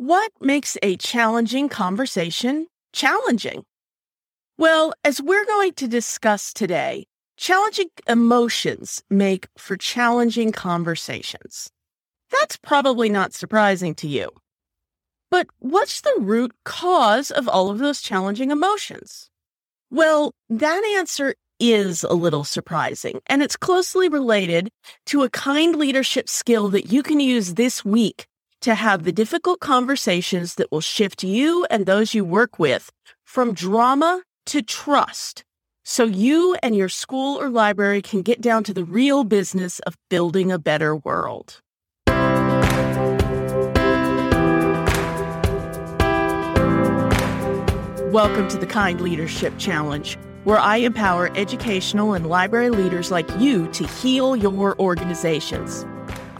What makes a challenging conversation challenging? Well, as we're going to discuss today, challenging emotions make for challenging conversations. That's probably not surprising to you. But what's the root cause of all of those challenging emotions? Well, that answer is a little surprising, and it's closely related to a kind leadership skill that you can use this week to have the difficult conversations that will shift you and those you work with from drama to trust so you and your school or library can get down to the real business of building a better world. Welcome to the Kind Leadership Challenge, where I empower educational and library leaders like you to heal your organizations.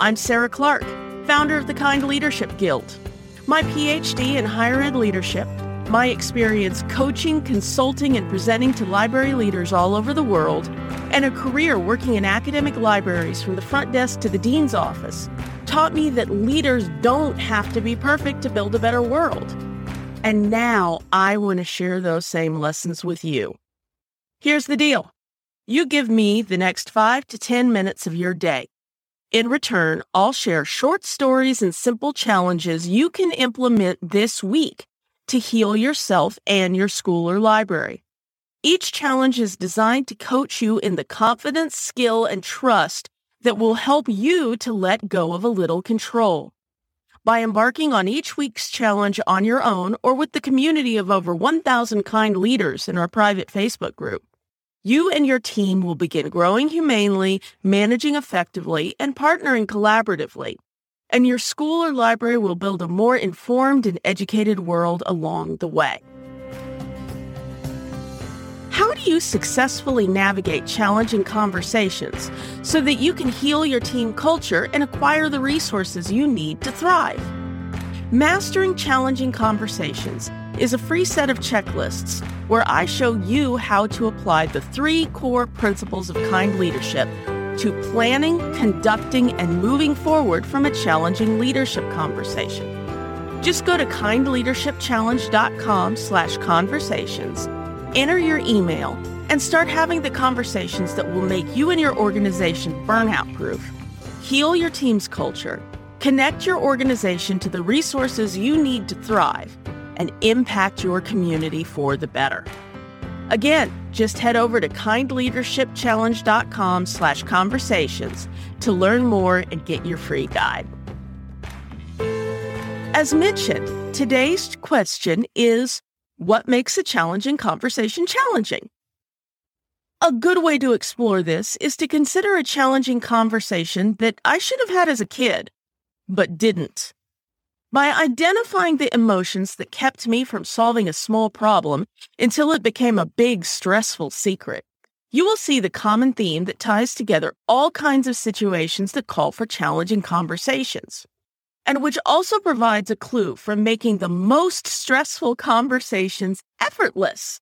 I'm Sarah Clark, founder of the Kind Leadership Guild. My PhD in higher ed leadership, my experience coaching, consulting, and presenting to library leaders all over the world, and a career working in academic libraries from the front desk to the dean's office taught me that leaders don't have to be perfect to build a better world. And now I want to share those same lessons with you. Here's the deal you give me the next five to 10 minutes of your day. In return, I'll share short stories and simple challenges you can implement this week to heal yourself and your school or library. Each challenge is designed to coach you in the confidence, skill, and trust that will help you to let go of a little control by embarking on each week's challenge on your own or with the community of over 1,000 kind leaders in our private Facebook group. You and your team will begin growing humanely, managing effectively, and partnering collaboratively. And your school or library will build a more informed and educated world along the way. How do you successfully navigate challenging conversations so that you can heal your team culture and acquire the resources you need to thrive? Mastering Challenging Conversations is a free set of checklists where I show you how to apply the three core principles of kind leadership to planning, conducting, and moving forward from a challenging leadership conversation. Just go to kindleadershipchallenge.com slash conversations enter your email, and start having the conversations that will make you and your organization burnout proof, heal your team's culture, connect your organization to the resources you need to thrive, and impact your community for the better. Again, just head over to kindleadershipchallenge.com slash conversations to learn more and get your free guide. As mentioned, today's question is what makes a challenging conversation challenging? A good way to explore this is to consider a challenging conversation that I should have had as a kid, but didn't. By identifying the emotions that kept me from solving a small problem until it became a big, stressful secret, you will see the common theme that ties together all kinds of situations that call for challenging conversations and which also provides a clue for making the most stressful conversations effortless,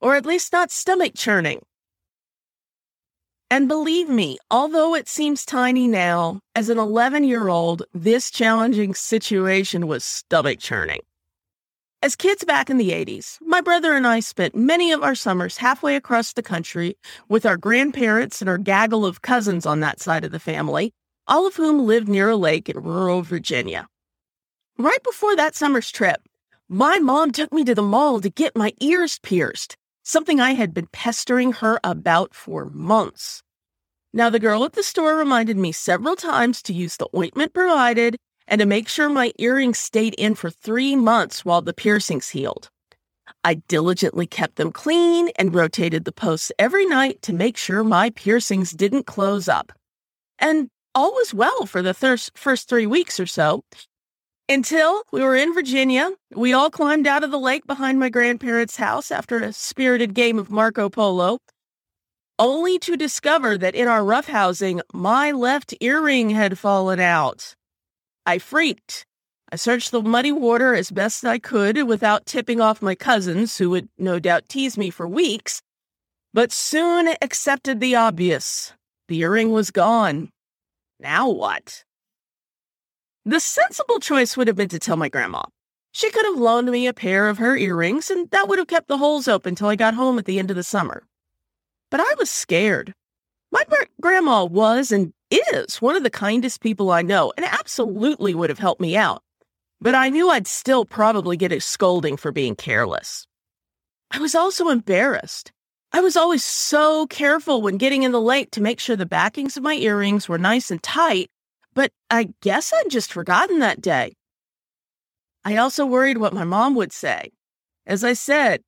or at least not stomach churning. And believe me, although it seems tiny now, as an 11 year old, this challenging situation was stomach churning. As kids back in the 80s, my brother and I spent many of our summers halfway across the country with our grandparents and our gaggle of cousins on that side of the family, all of whom lived near a lake in rural Virginia. Right before that summer's trip, my mom took me to the mall to get my ears pierced, something I had been pestering her about for months. Now, the girl at the store reminded me several times to use the ointment provided and to make sure my earrings stayed in for three months while the piercings healed. I diligently kept them clean and rotated the posts every night to make sure my piercings didn't close up. And all was well for the thir- first three weeks or so until we were in Virginia. We all climbed out of the lake behind my grandparents' house after a spirited game of Marco Polo, only to discover that in our roughhousing, my left earring had fallen out. I freaked. I searched the muddy water as best I could without tipping off my cousins, who would no doubt tease me for weeks, but soon accepted the obvious. The earring was gone. Now what? The sensible choice would have been to tell my grandma. She could have loaned me a pair of her earrings, and that would have kept the holes open till I got home at the end of the summer. But I was scared. My grandma was and is one of the kindest people I know and absolutely would have helped me out. But I knew I'd still probably get a scolding for being careless. I was also embarrassed. I was always so careful when getting in the lake to make sure the backings of my earrings were nice and tight, but I guess I'd just forgotten that day. I also worried what my mom would say. As I said,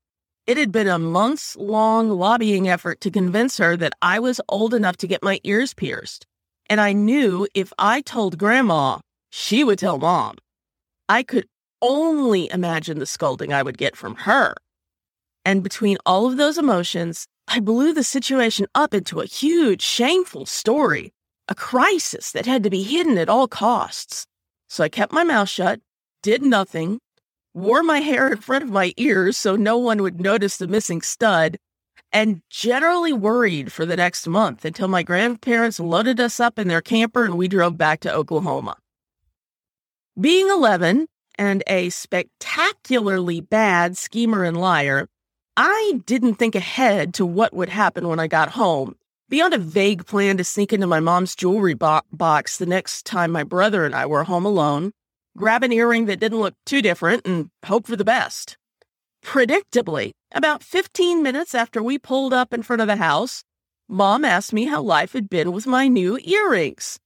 it had been a months long lobbying effort to convince her that I was old enough to get my ears pierced. And I knew if I told grandma, she would tell mom. I could only imagine the scolding I would get from her. And between all of those emotions, I blew the situation up into a huge, shameful story, a crisis that had to be hidden at all costs. So I kept my mouth shut, did nothing, wore my hair in front of my ears so no one would notice the missing stud, and generally worried for the next month until my grandparents loaded us up in their camper and we drove back to Oklahoma. Being 11 and a spectacularly bad schemer and liar, I didn't think ahead to what would happen when I got home, beyond a vague plan to sneak into my mom's jewelry bo- box the next time my brother and I were home alone, grab an earring that didn't look too different, and hope for the best. Predictably, about 15 minutes after we pulled up in front of the house, Mom asked me how life had been with my new earrings.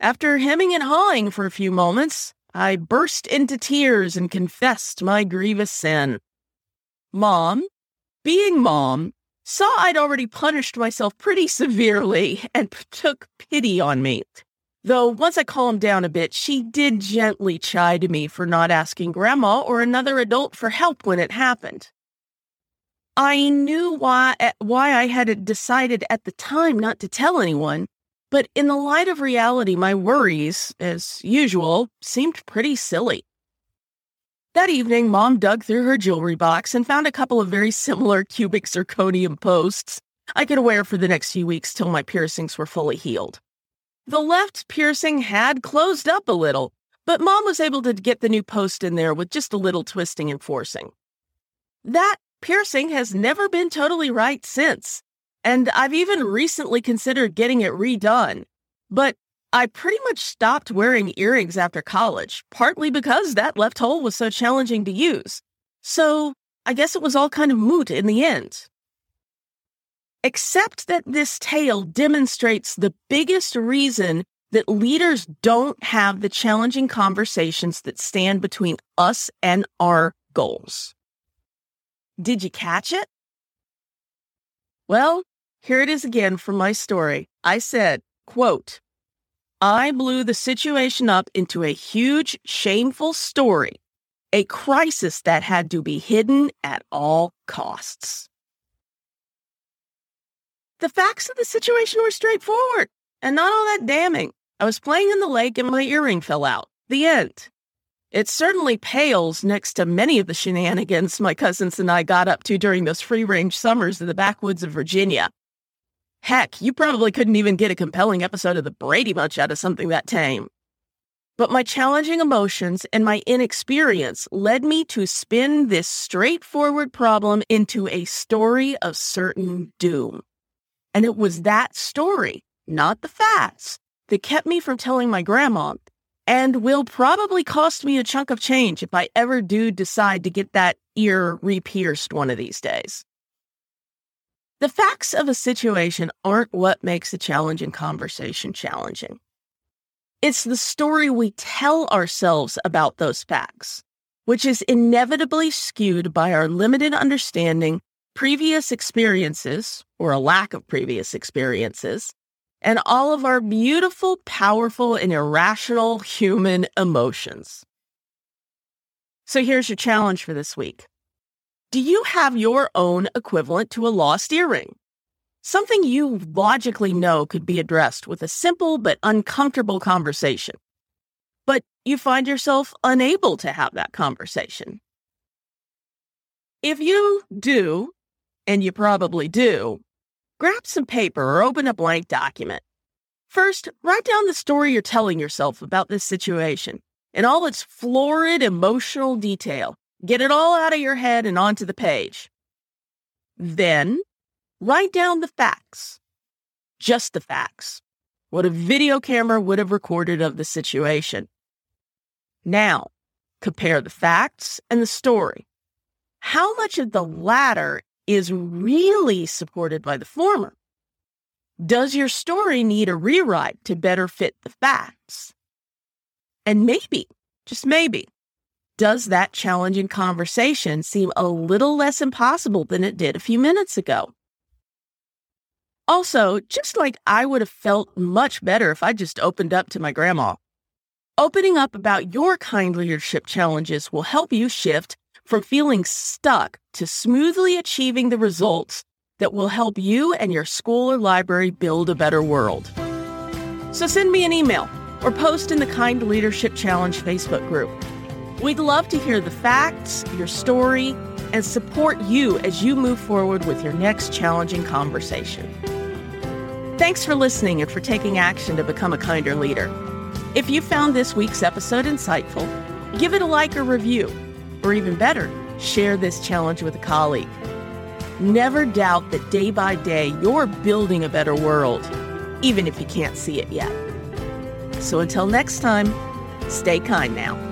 After hemming and hawing for a few moments, I burst into tears and confessed my grievous sin. Mom being mom, saw I'd already punished myself pretty severely and p- took pity on me. Though once I calmed down a bit, she did gently chide me for not asking grandma or another adult for help when it happened. I knew why eh, why I had decided at the time not to tell anyone, but in the light of reality, my worries, as usual, seemed pretty silly. That evening, Mom dug through her jewelry box and found a couple of very similar cubic zirconium posts I could wear for the next few weeks till my piercings were fully healed. The left piercing had closed up a little, but Mom was able to get the new post in there with just a little twisting and forcing. That piercing has never been totally right since, and I've even recently considered getting it redone. But I pretty much stopped wearing earrings after college, partly because that left hole was so challenging to use. So I guess it was all kind of moot in the end. Except that this tale demonstrates the biggest reason that leaders don't have the challenging conversations that stand between us and our goals. Did you catch it? Well, here it is again from my story. I said, quote, I blew the situation up into a huge, shameful story, a crisis that had to be hidden at all costs. The facts of the situation were straightforward and not all that damning. I was playing in the lake and my earring fell out. The end. It certainly pales next to many of the shenanigans my cousins and I got up to during those free range summers in the backwoods of Virginia. Heck, you probably couldn't even get a compelling episode of the Brady Bunch out of something that tame. But my challenging emotions and my inexperience led me to spin this straightforward problem into a story of certain doom. And it was that story, not the facts, that kept me from telling my grandma and will probably cost me a chunk of change if I ever do decide to get that ear re pierced one of these days. The facts of a situation aren't what makes a challenging conversation challenging. It's the story we tell ourselves about those facts, which is inevitably skewed by our limited understanding, previous experiences, or a lack of previous experiences, and all of our beautiful, powerful, and irrational human emotions. So here's your challenge for this week. Do you have your own equivalent to a lost earring? Something you logically know could be addressed with a simple but uncomfortable conversation. But you find yourself unable to have that conversation. If you do, and you probably do, grab some paper or open a blank document. First, write down the story you're telling yourself about this situation in all its florid emotional detail. Get it all out of your head and onto the page. Then, write down the facts. Just the facts. What a video camera would have recorded of the situation. Now, compare the facts and the story. How much of the latter is really supported by the former? Does your story need a rewrite to better fit the facts? And maybe, just maybe, does that challenging conversation seem a little less impossible than it did a few minutes ago? Also, just like I would have felt much better if I just opened up to my grandma, opening up about your kind leadership challenges will help you shift from feeling stuck to smoothly achieving the results that will help you and your school or library build a better world. So send me an email or post in the Kind Leadership Challenge Facebook group. We'd love to hear the facts, your story, and support you as you move forward with your next challenging conversation. Thanks for listening and for taking action to become a kinder leader. If you found this week's episode insightful, give it a like or review, or even better, share this challenge with a colleague. Never doubt that day by day you're building a better world, even if you can't see it yet. So until next time, stay kind now.